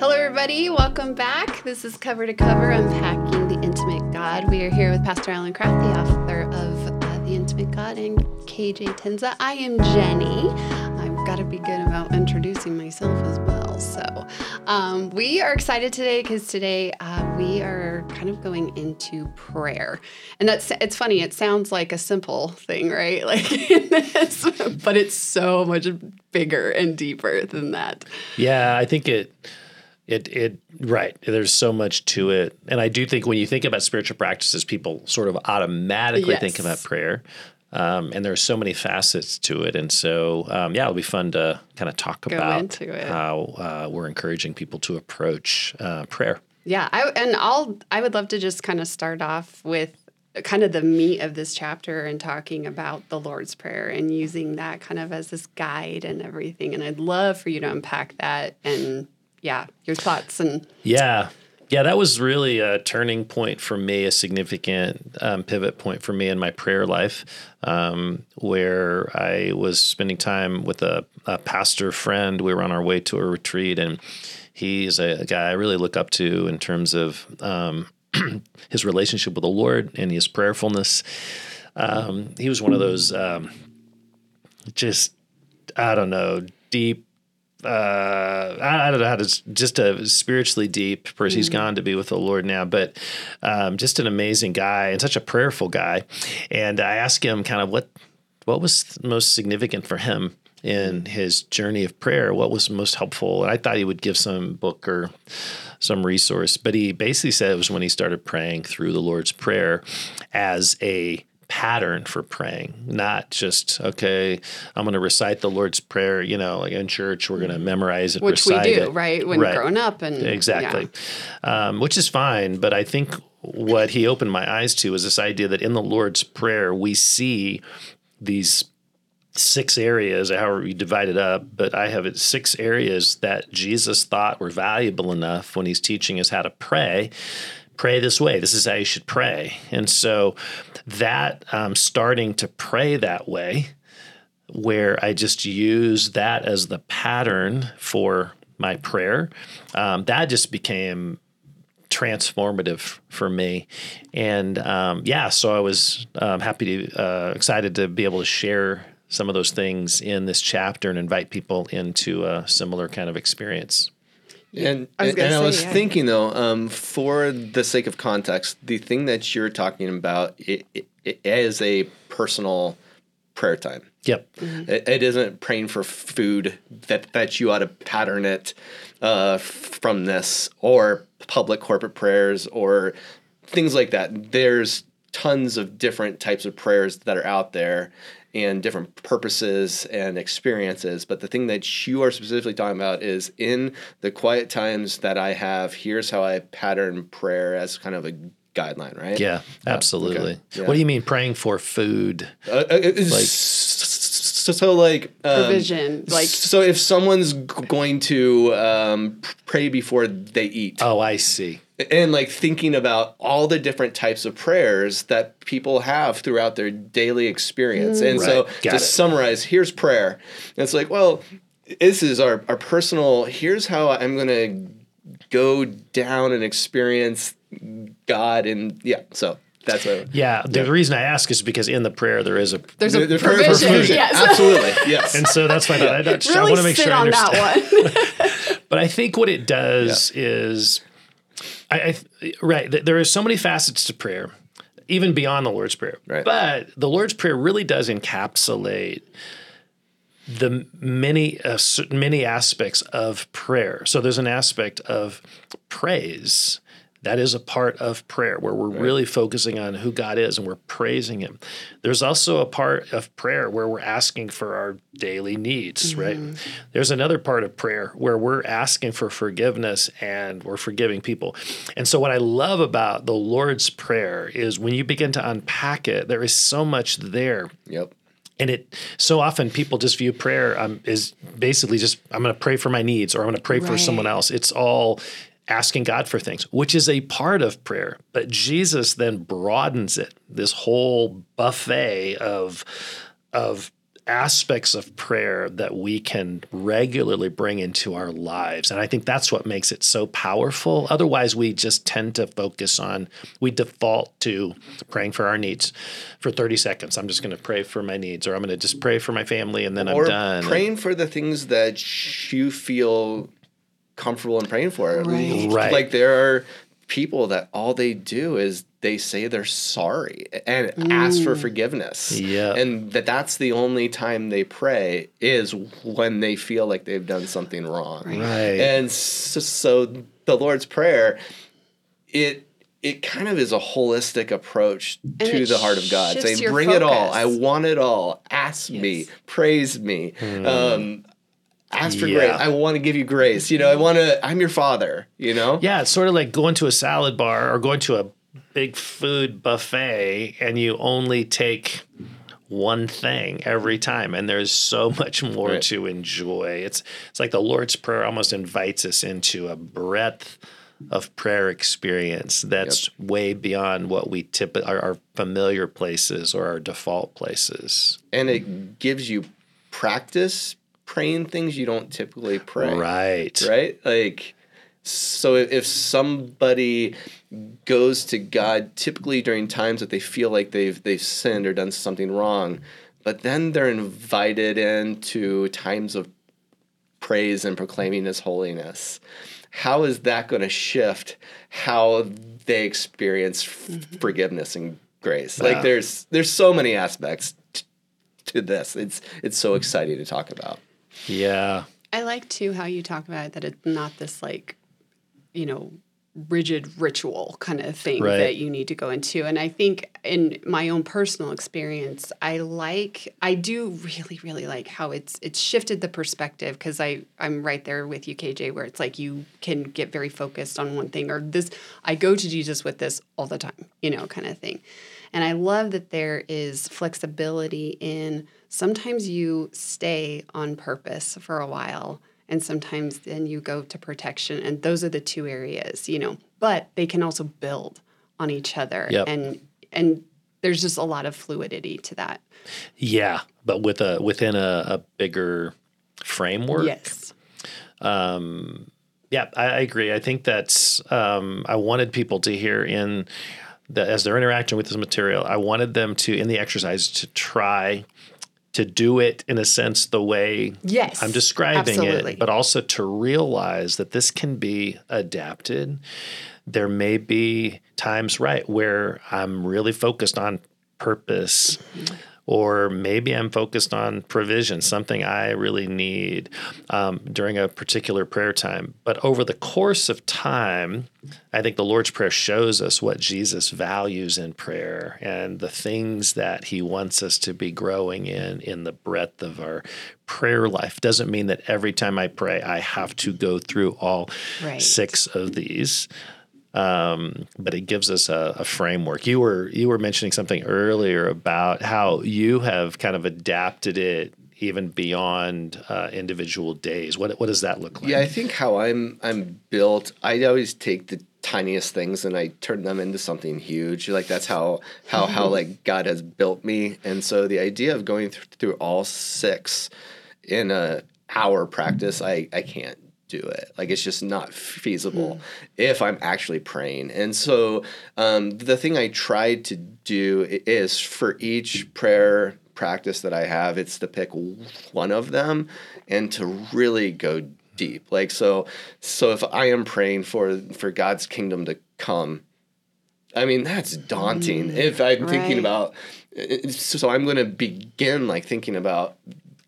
Hello, everybody. Welcome back. This is Cover to Cover Unpacking the Intimate God. We are here with Pastor Alan Kraft, the author of uh, The Intimate God, and KJ Tencza. I am Jenny. I've got to be good about introducing myself as well. So, um, we are excited today because today uh, we are kind of going into prayer, and that's it's funny. It sounds like a simple thing, right? Like this, but it's so much bigger and deeper than that. Yeah, I think it it it right. There's so much to it, and I do think when you think about spiritual practices, people sort of automatically Yes. think about prayer. Um, and there's so many facets to it, and so um, yeah, it'll be fun to kind of talk Go about how uh, we're encouraging people to approach uh, prayer. Yeah, I and I'll I would love to just kind of start off with kind of the meat of this chapter and talking about the Lord's Prayer and using that kind of as this guide and everything. And I'd love for you to unpack that and yeah, your thoughts and Yeah. Yeah, that was really a turning point for me, a significant um, pivot point for me in my prayer life, um, where I was spending time with a, a pastor friend. We were on our way to a retreat, and he's a, a guy I really look up to in terms of um, his relationship with the Lord and his prayerfulness. Um, he was one of those um, just, I don't know, deep uh, I, I don't know how to just a spiritually deep person. He's gone to be with the Lord now, but um, just an amazing guy and such a prayerful guy. And I asked him kind of what what was most significant for him in his journey of prayer. What was most helpful? And I thought he would give some book or some resource, but he basically said it was when he started praying through the Lord's prayer as a pattern for praying, not just okay. I'm going to recite the Lord's prayer. You know, like in church, we're going to memorize it, which we do, it. right? When Right. growing up and Exactly. Um, which is fine. But I think what he opened my eyes to is this idea that in the Lord's Prayer, we see these six areas, however you divide it up, but I have it six areas that Jesus thought were valuable enough when he's teaching us how to pray. Pray this way. This is how you should pray. And so that um, starting to pray that way, where I just use that as the pattern for my prayer, um, that just became transformative for me. And um, yeah, so I was um, happy to, uh, excited to be able to share some of those things in this chapter and invite people into a similar kind of experience. And I was and, gonna I was yeah. thinking though, um, for the sake of context, the thing that you're talking about it, it, it is a personal prayer time. Yep. It, it isn't praying for food that that you ought to pattern it uh, from this or public corporate prayers or things like that. There's tons of different types of prayers that are out there and different purposes and experiences. But the thing that you are specifically talking about is in the quiet times that I have, here's how I pattern prayer as kind of a guideline, right? Yeah, absolutely. Yeah. What do you mean praying for food? Uh, uh, it's- Like- so, so like um, Provision, like- so if someone's g- going to um, pray before they eat Oh, I see. And like thinking about all the different types of prayers that people have throughout their daily experience mm. and so Got to it. summarize here's prayer and it's like well this is our, our personal here's how i'm going to go down and experience god and yeah so that's what Yeah, the reason I ask is because in the prayer there is a There's a The- the prayer for provision. food. Yes. absolutely yes and so that's why I, thought I'd- I want to make sit sure I on understand. that one. But I think what it does is, I, I right. th- There are so many facets to prayer, even beyond the Lord's Prayer. Right. But the Lord's Prayer really does encapsulate the many uh, many aspects of prayer. So there's an aspect of praise that is a part of prayer where we're really focusing on who God is and we're praising Him. There's also a part of prayer where we're asking for our daily needs, right? There's another part of prayer where we're asking for forgiveness and we're forgiving people. And so, what I love about the Lord's Prayer is when you begin to unpack it, there is so much there yep and it so often people just view prayer um, is basically just I'm going to pray for my needs or I'm going to pray for someone else. It's all asking God for things, which is a part of prayer. But Jesus then broadens it, this whole buffet of of aspects of prayer that we can regularly bring into our lives. And I think that's what makes it so powerful. Otherwise, we just tend to focus on, we default to praying for our needs for 30 seconds. I'm just going to pray for my needs, or I'm going to just pray for my family and then or I'm done. praying for the things that you feel comfortable in praying for. Right. Right. Like there are people that all they do is they say they're sorry and ask for forgiveness. Yeah. And that that's the only time they pray is when they feel like they've done something wrong. Right. And so, so the Lord's prayer it it kind of is a holistic approach And to the heart of God, saying, your "Bring it all. I want it all. Ask me, praise me, um, ask for. Yeah. grace. I want to give you grace. You know, I want to. I'm your father. You know, Yeah, it's sort of like going to a salad bar or going to a big food buffet and you only take one thing every time and there's so much more Right. to enjoy. It's it's like the Lord's prayer almost invites us into a breadth of prayer experience that's way beyond what we tip our, our familiar places or our default places. and it gives you practice praying things you don't typically pray. Right. right? Like, so if, if somebody goes to God typically during times that they feel like they've they've sinned or done something wrong, but then they're invited into times of praise and proclaiming His holiness, how is that going to shift how they experience f- forgiveness and grace? Yeah. Like, there's there's so many aspects t- to this. It's it's so exciting to talk about. Yeah. I like too how you talk about it, that it's not this like, you know, rigid ritual kind of thing Right. that you need to go into. And I think in my own personal experience, I like I do really, really like how it's it's shifted the perspective because I I'm right there with you, KJ, where it's like you can get very focused on one thing or this I go to Jesus with this all the time, you know, kind of thing. And I love that there is flexibility in sometimes you stay on purpose for a while and sometimes then you go to protection and those are the two areas, you know. But they can also build on each other Yep. and and there's just a lot of fluidity to that. Yeah, but with a within a, a bigger framework. Yes. Um Yeah, I, I agree. I think that's um, I wanted people to hear in that as they're interacting with this material, I wanted them to in the exercise to try to do it in a sense the way Yes. I'm describing absolutely. it, but also to realize that this can be adapted. There may be times, right, where I'm really focused on purpose, or maybe I'm focused on provision, something I really need um, during a particular prayer time. But over the course of time, I think the Lord's Prayer shows us what Jesus values in prayer and the things that he wants us to be growing in in the breadth of our prayer life. Doesn't mean that every time I pray, I have to go through all Right. six of these. Um, but it gives us a, a framework. You were you were mentioning something earlier about how you have kind of adapted it even beyond uh, individual days. What what does that look like? Yeah, I think how I'm I'm built, I always take the tiniest things and I turn them into something huge. Like that's how how how like God has built me. And so the idea of going through, through all six in a hour practice, I I can't do it. Like it's just not feasible if I'm actually praying. And so um, the thing I tried to do is for each prayer practice that I have, it's to pick one of them and to really go deep. Like so so if I am praying for for God's kingdom to come, I mean that's daunting. if I'm thinking about so I'm going to begin like thinking about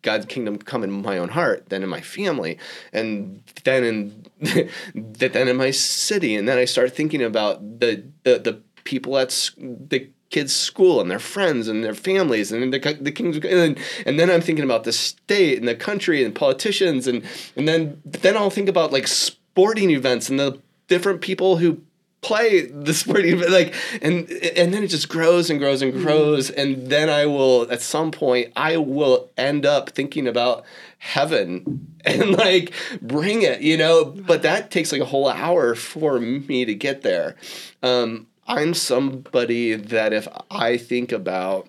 God's kingdom come in my own heart, then in my family, and then in then in my city, and then I start thinking about the the, the people at the kids' school and their friends and their families, and then the the king's and, and then I'm thinking about the state and the country and politicians, and and then then I'll think about like sporting events and the different people who play the sporting event like and and then it just grows and grows and grows. And then i will at some point i will end up thinking about heaven and like bring it you know? But that takes like a whole hour for me to get there. Um i'm somebody that if i think about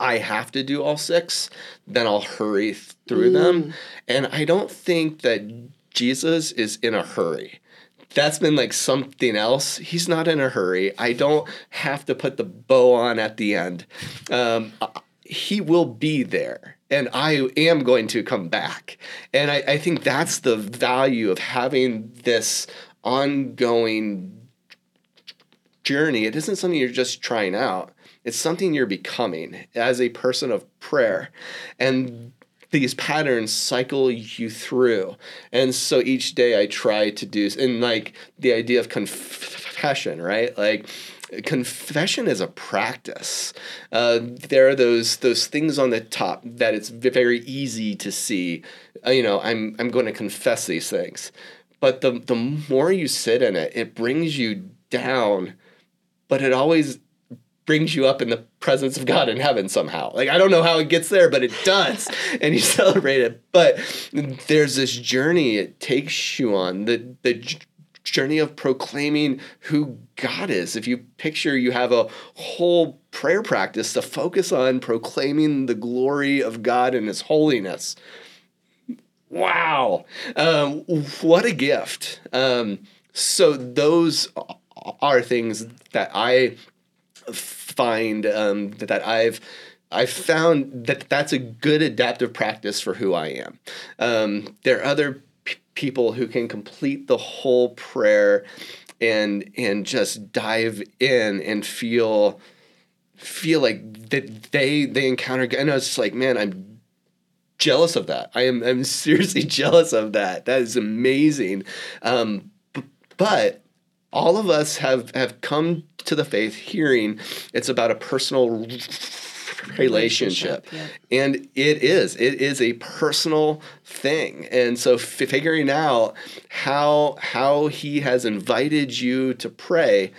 I have to do all six, then I'll hurry through them. And I don't think that Jesus is in a hurry. That's been like something else. He's not in a hurry. I don't have to put the bow on at the end. Um, he will be there and I am going to come back. And I, I think that's the value of having this ongoing journey. It isn't something you're just trying out, it's something you're becoming as a person of prayer. And these patterns cycle you through. And so each day I try to do, and like the idea of confession, right? Like, confession is a practice. Uh, there are those those things on the top that it's very easy to see. Uh, you know, I'm I'm going to confess these things, but the the more you sit in it, it brings you down, but it always brings you up in the presence of God in heaven somehow. Like I don't know how it gets there, but it does, and you celebrate it. But there's this journey it takes you on the the journey of proclaiming who God is. If you picture you have a whole prayer practice to focus on proclaiming the glory of God and His holiness. Wow, um, what a gift! Um, so those are things that I find um, that I've I found that that's a good adaptive practice for who I am. Um, there are other people who can complete the whole prayer and and just dive in and feel feel like that they they encounter and I was just like man I'm jealous of that. I am I'm seriously jealous of that. That is amazing. Um, b- but all of us have have come to the faith hearing it's about a personal relationship, yeah. and it is it is a personal thing. And so figuring out how how he has invited you to pray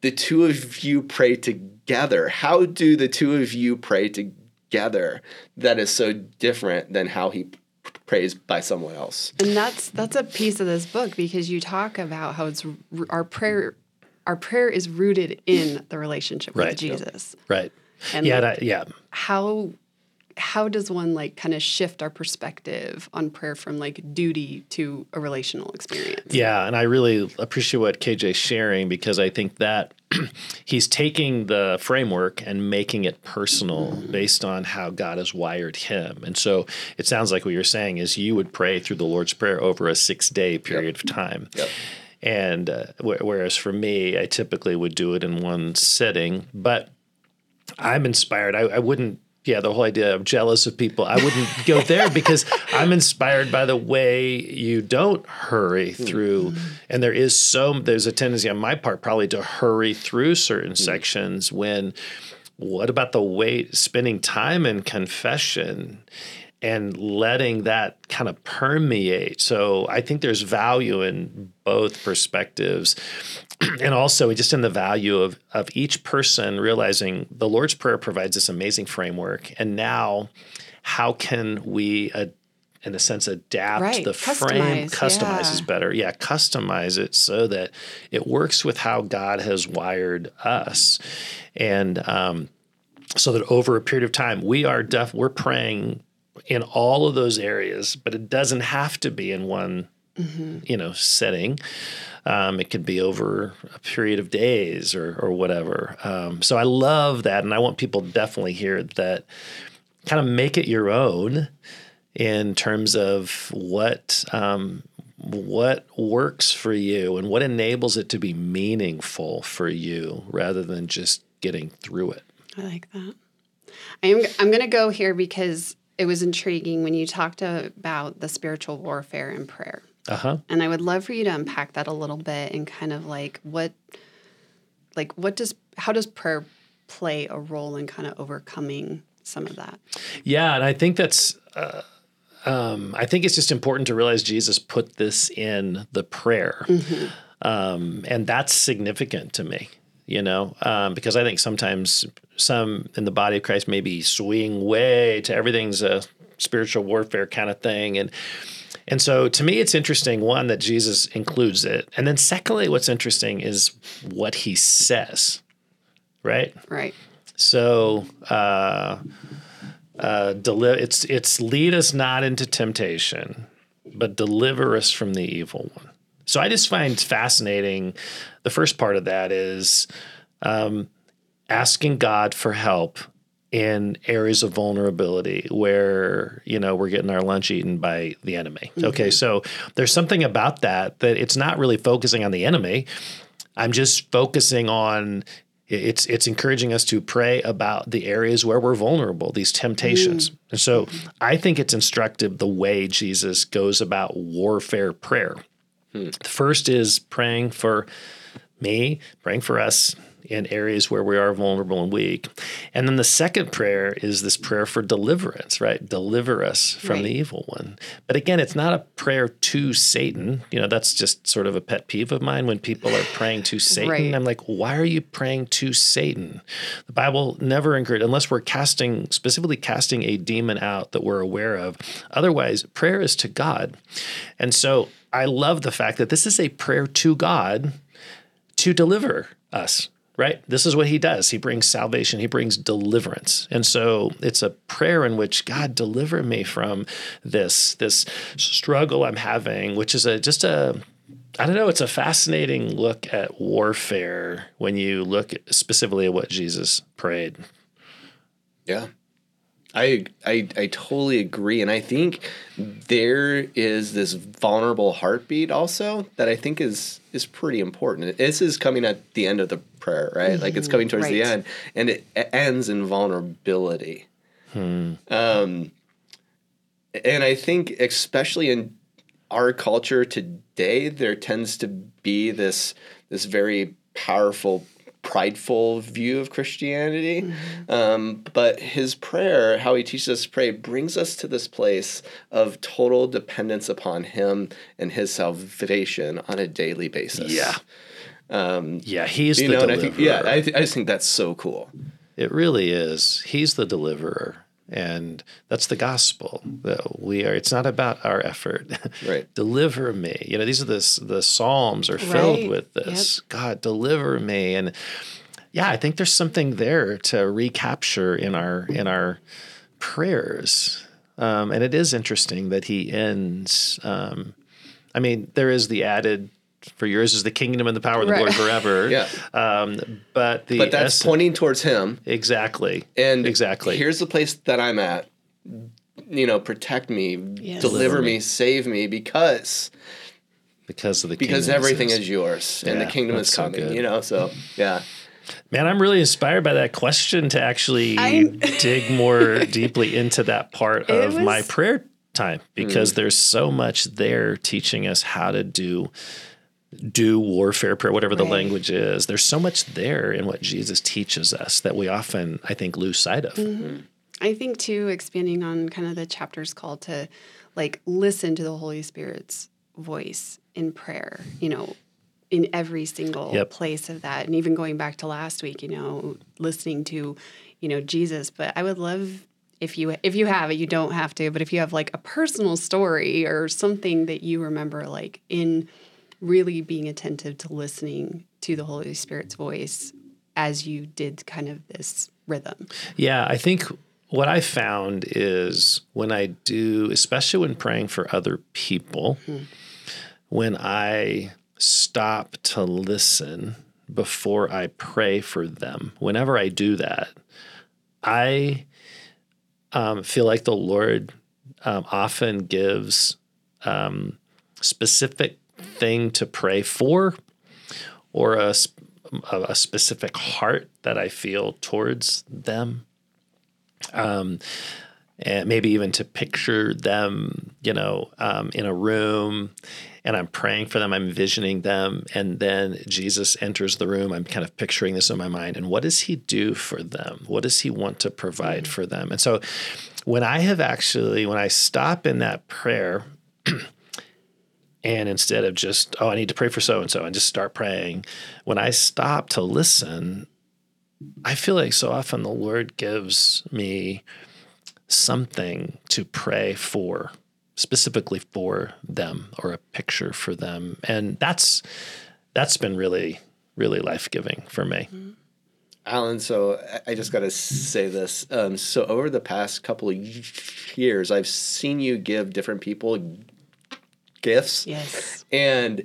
the two of you pray together. How do the two of you pray together that is so different than how he prays by someone else and that's that's a piece of this book because you talk about how it's our prayer our prayer is rooted in the relationship with Jesus. Right. And yeah, like, that, yeah. How how does one like kind of shift our perspective on prayer from like duty to a relational experience? Yeah, and I really appreciate what KJ's sharing because I think that he's taking the framework and making it personal mm-hmm. based on how God has wired him. And so it sounds like what you're saying is you would pray through the Lord's Prayer over a six day period yep. of time. Yep. And uh, whereas for me, I typically would do it in one sitting, but I'm inspired. I, I wouldn't yeah, the whole idea of jealous of people. I wouldn't go there because I'm inspired by the way you don't hurry hmm. through. And there is so there's a tendency on my part probably to hurry through certain mm. sections when what about the way spending time in confession and letting that kind of permeate. So I think there's value in both perspectives. and also just in the value of of each person realizing the Lord's Prayer provides this amazing framework. And now how can we uh, in a sense adapt right. the customize, frame customize yeah. better yeah customize it so that it works with how god has wired us and um, so that over a period of time we are def- we're praying in all of those areas, but it doesn't have to be in one, mm-hmm. you know, setting. Um, it could be over a period of days or or whatever. Um, so I love that, and I want people to definitely hear that. Kind of make it your own in terms of what um, what works for you and what enables it to be meaningful for you, rather than just getting through it. I like that. I'm I'm going to go here because it was intriguing when you talked about the spiritual warfare and prayer. Uh-huh. And I would love for you to unpack that a little bit and kind of like what like what does how does prayer play a role in kind of overcoming some of that? Yeah, and I think that's uh, um, I think it's just important to realize Jesus put this in the prayer. Mm-hmm. Um, and that's significant to me you know, um, because I think sometimes some in the body of Christ maybe swing way to everything's a spiritual warfare kind of thing, and and so to me it's interesting one that Jesus includes it, and then secondly, what's interesting is what he says, right? Right. So, uh, uh, deli- it's it's lead us not into temptation, but deliver us from the evil one. So I just find fascinating. The first part of that is um, asking God for help in areas of vulnerability where you know we're getting our lunch eaten by the enemy. Mm-hmm. Okay, so there's something about that that it's not really focusing on the enemy. I'm just focusing on it's it's encouraging us to pray about the areas where we're vulnerable, these temptations. Mm. And so I think it's instructive the way Jesus goes about warfare prayer. Hmm. The first is praying for me, praying for us in areas where we are vulnerable and weak. And then the second prayer is this prayer for deliverance, right? Deliver us from Right. the evil one. But again, it's not a prayer to Satan. You know, that's just sort of a pet peeve of mine when people are praying to Satan. Right. I'm like, why are you praying to Satan? The Bible never encourages, unless we're casting, specifically casting a demon out that we're aware of. Otherwise, prayer is to God. And so I love the fact that this is a prayer to God to deliver us, right? This is what he does. He brings salvation, he brings deliverance. And so it's a prayer in which God deliver me from this this struggle I'm having, which is a just a I don't know, it's a fascinating look at warfare when you look specifically at what Jesus prayed. Yeah. I, I I totally agree, and I think there is this vulnerable heartbeat also that I think is is pretty important. This is coming at the end of the prayer, right? Like it's coming towards the end, and it ends in vulnerability. Um, and I think especially in our culture today, there tends to be this this very powerful, prideful view of Christianity. Um, but his prayer, how he teaches us to pray, brings us to this place of total dependence upon him and his salvation on a daily basis. Yeah. Um, Yeah, he's you the know, and I deliverer. think, yeah, I, th- I just think that's so cool. It really is. He's the deliverer. And that's the gospel. That we are. It's not about our effort. Right. deliver me. You know, these are the the psalms are filled Right. with this. God, deliver me. And yeah, I think there's something there to recapture in our in our prayers. Um, and it is interesting that he ends. Um, I mean, there is the added. For yours is the kingdom and the power and the Right. glory forever. Yeah. Um, but the But that's essence- pointing towards him. exactly. And exactly. here's the place that I'm at. You know, protect me, Yes. deliver Deliver me, me. save me, because because of the because kingdom everything his. is yours and the kingdom is so coming. good. you know, so yeah, Man, I'm really inspired by that question to actually I'm- dig more deeply into that part It of my prayer time because there's so much there teaching us how to do do warfare prayer whatever the Right. language is there's so much there in what jesus teaches us that we often i think lose sight of mm-hmm. I think too, expanding on kind of the chapter's call to like listen to the Holy Spirit's voice in prayer, you know, in every single Yep. place of that. And even going back to last week, you know, listening to, you know, Jesus. But I would love if you if you have it, you don't have to, but if you have like a personal story or something that you remember like in really being attentive to listening to the Holy Spirit's voice as you did kind of this rhythm. Yeah, I think what I found is when I do, especially when praying for other people, when I stop to listen before I pray for them, whenever I do that, I um, feel like the Lord um, often gives um, specific thing to pray for or a, a specific heart that I feel towards them. Um, and maybe even to picture them, you know, um, in a room and I'm praying for them, I'm envisioning them, and then Jesus enters the room. I'm kind of picturing this in my mind. And what does he do for them? What does he want to provide for them? And so when I have actually, when I stop in that prayer, and instead of just, oh, I need to pray for so and so and just start praying, when I stop to listen, I feel like so often the Lord gives me something to pray for, specifically for them or a picture for them. And that's that's been really, really life giving for me. Alan, so I- I just got to say this. Um, so over the past couple of years, I've seen you give different people gifts. Yes. And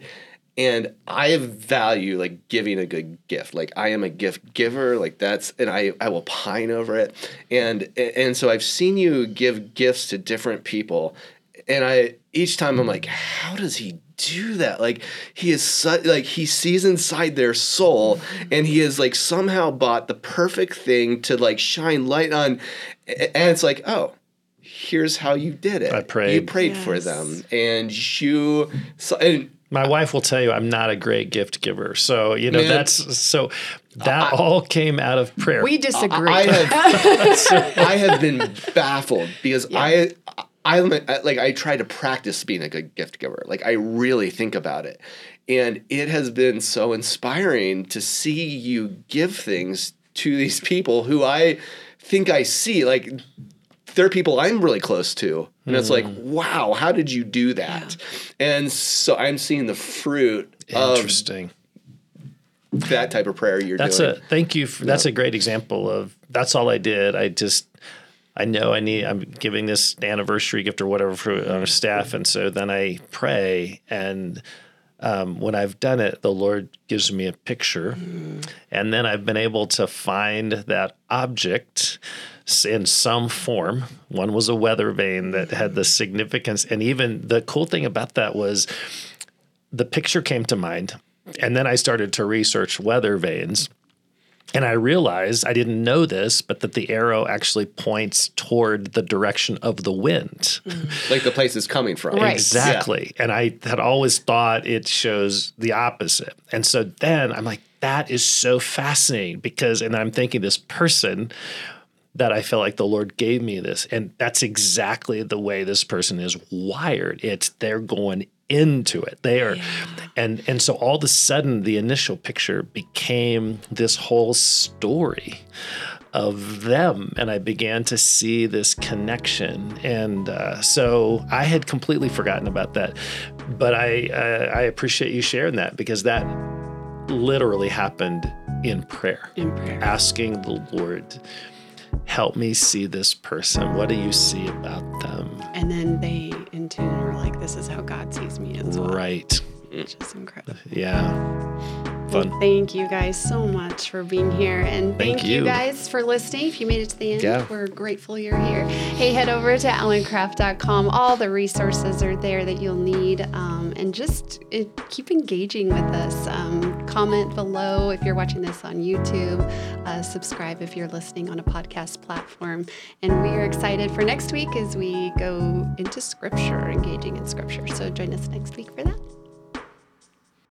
and I value like giving a good gift. Like I am a gift giver. Like that's and I I will pine over it. And and so I've seen you give gifts to different people, and I each time I'm like, how does he do that? Like he is su- like he sees inside their soul, and he has like somehow bought the perfect thing to like shine light on, and it's like oh. Here's how you did it. I prayed. You prayed. prayed for them, and you. So, and My wife will tell you I'm not a great gift giver. So, you know, Man. that's so that all came out of prayer. We disagree. I have I have been baffled because I I like I try to practice being a good gift giver. Like I really think about it. And it has been so inspiring to see you give things to these people who I think I see like they're people I'm really close to. And it's like, hmm. wow, how did you do that? And so I'm seeing the fruit of Interesting. that type of prayer you're That's doing. a thank you. For, That's a great example of that's all I did. I just I know I need I'm giving this anniversary gift or whatever for our staff, and so then I pray and. Um, when I've done it, the Lord gives me a picture, mm. and then I've been able to find that object in some form. One was a weather vane that had the significance, and even the cool thing about that was the picture came to mind, and then I started to research weather vanes. And I realized I didn't know this, but that the arrow actually points toward the direction of the wind. Mm-hmm. like the place it's coming from. Right. Exactly. And I had always thought it shows the opposite. And so then I'm like, that is so fascinating because, and I'm thinking this person that I felt like the Lord gave me this. And that's exactly the way this person is wired. It's they're going into it. They are and and so all of a sudden the initial picture became this whole story of them and i began to see this connection and uh, so i had completely forgotten about that but i uh, i appreciate you sharing that because that literally happened in prayer In prayer. asking the lord help me see this person what do you see about them And then they, in tune, were like, this is how God sees me as well. right Which is incredible. yeah Well, fun thank you guys so much for being here. And thank, Thank you. you. guys for listening. If you made it to the end, Yeah. we're grateful you're here. Hey, head over to alankraft.com. All the resources are there that you'll need. Um, and just uh, keep engaging with us. Um, comment below if you're watching this on YouTube. Uh, subscribe if you're listening on a podcast platform. And we are excited for next week as we go into scripture, engaging in scripture. So join us next week for that.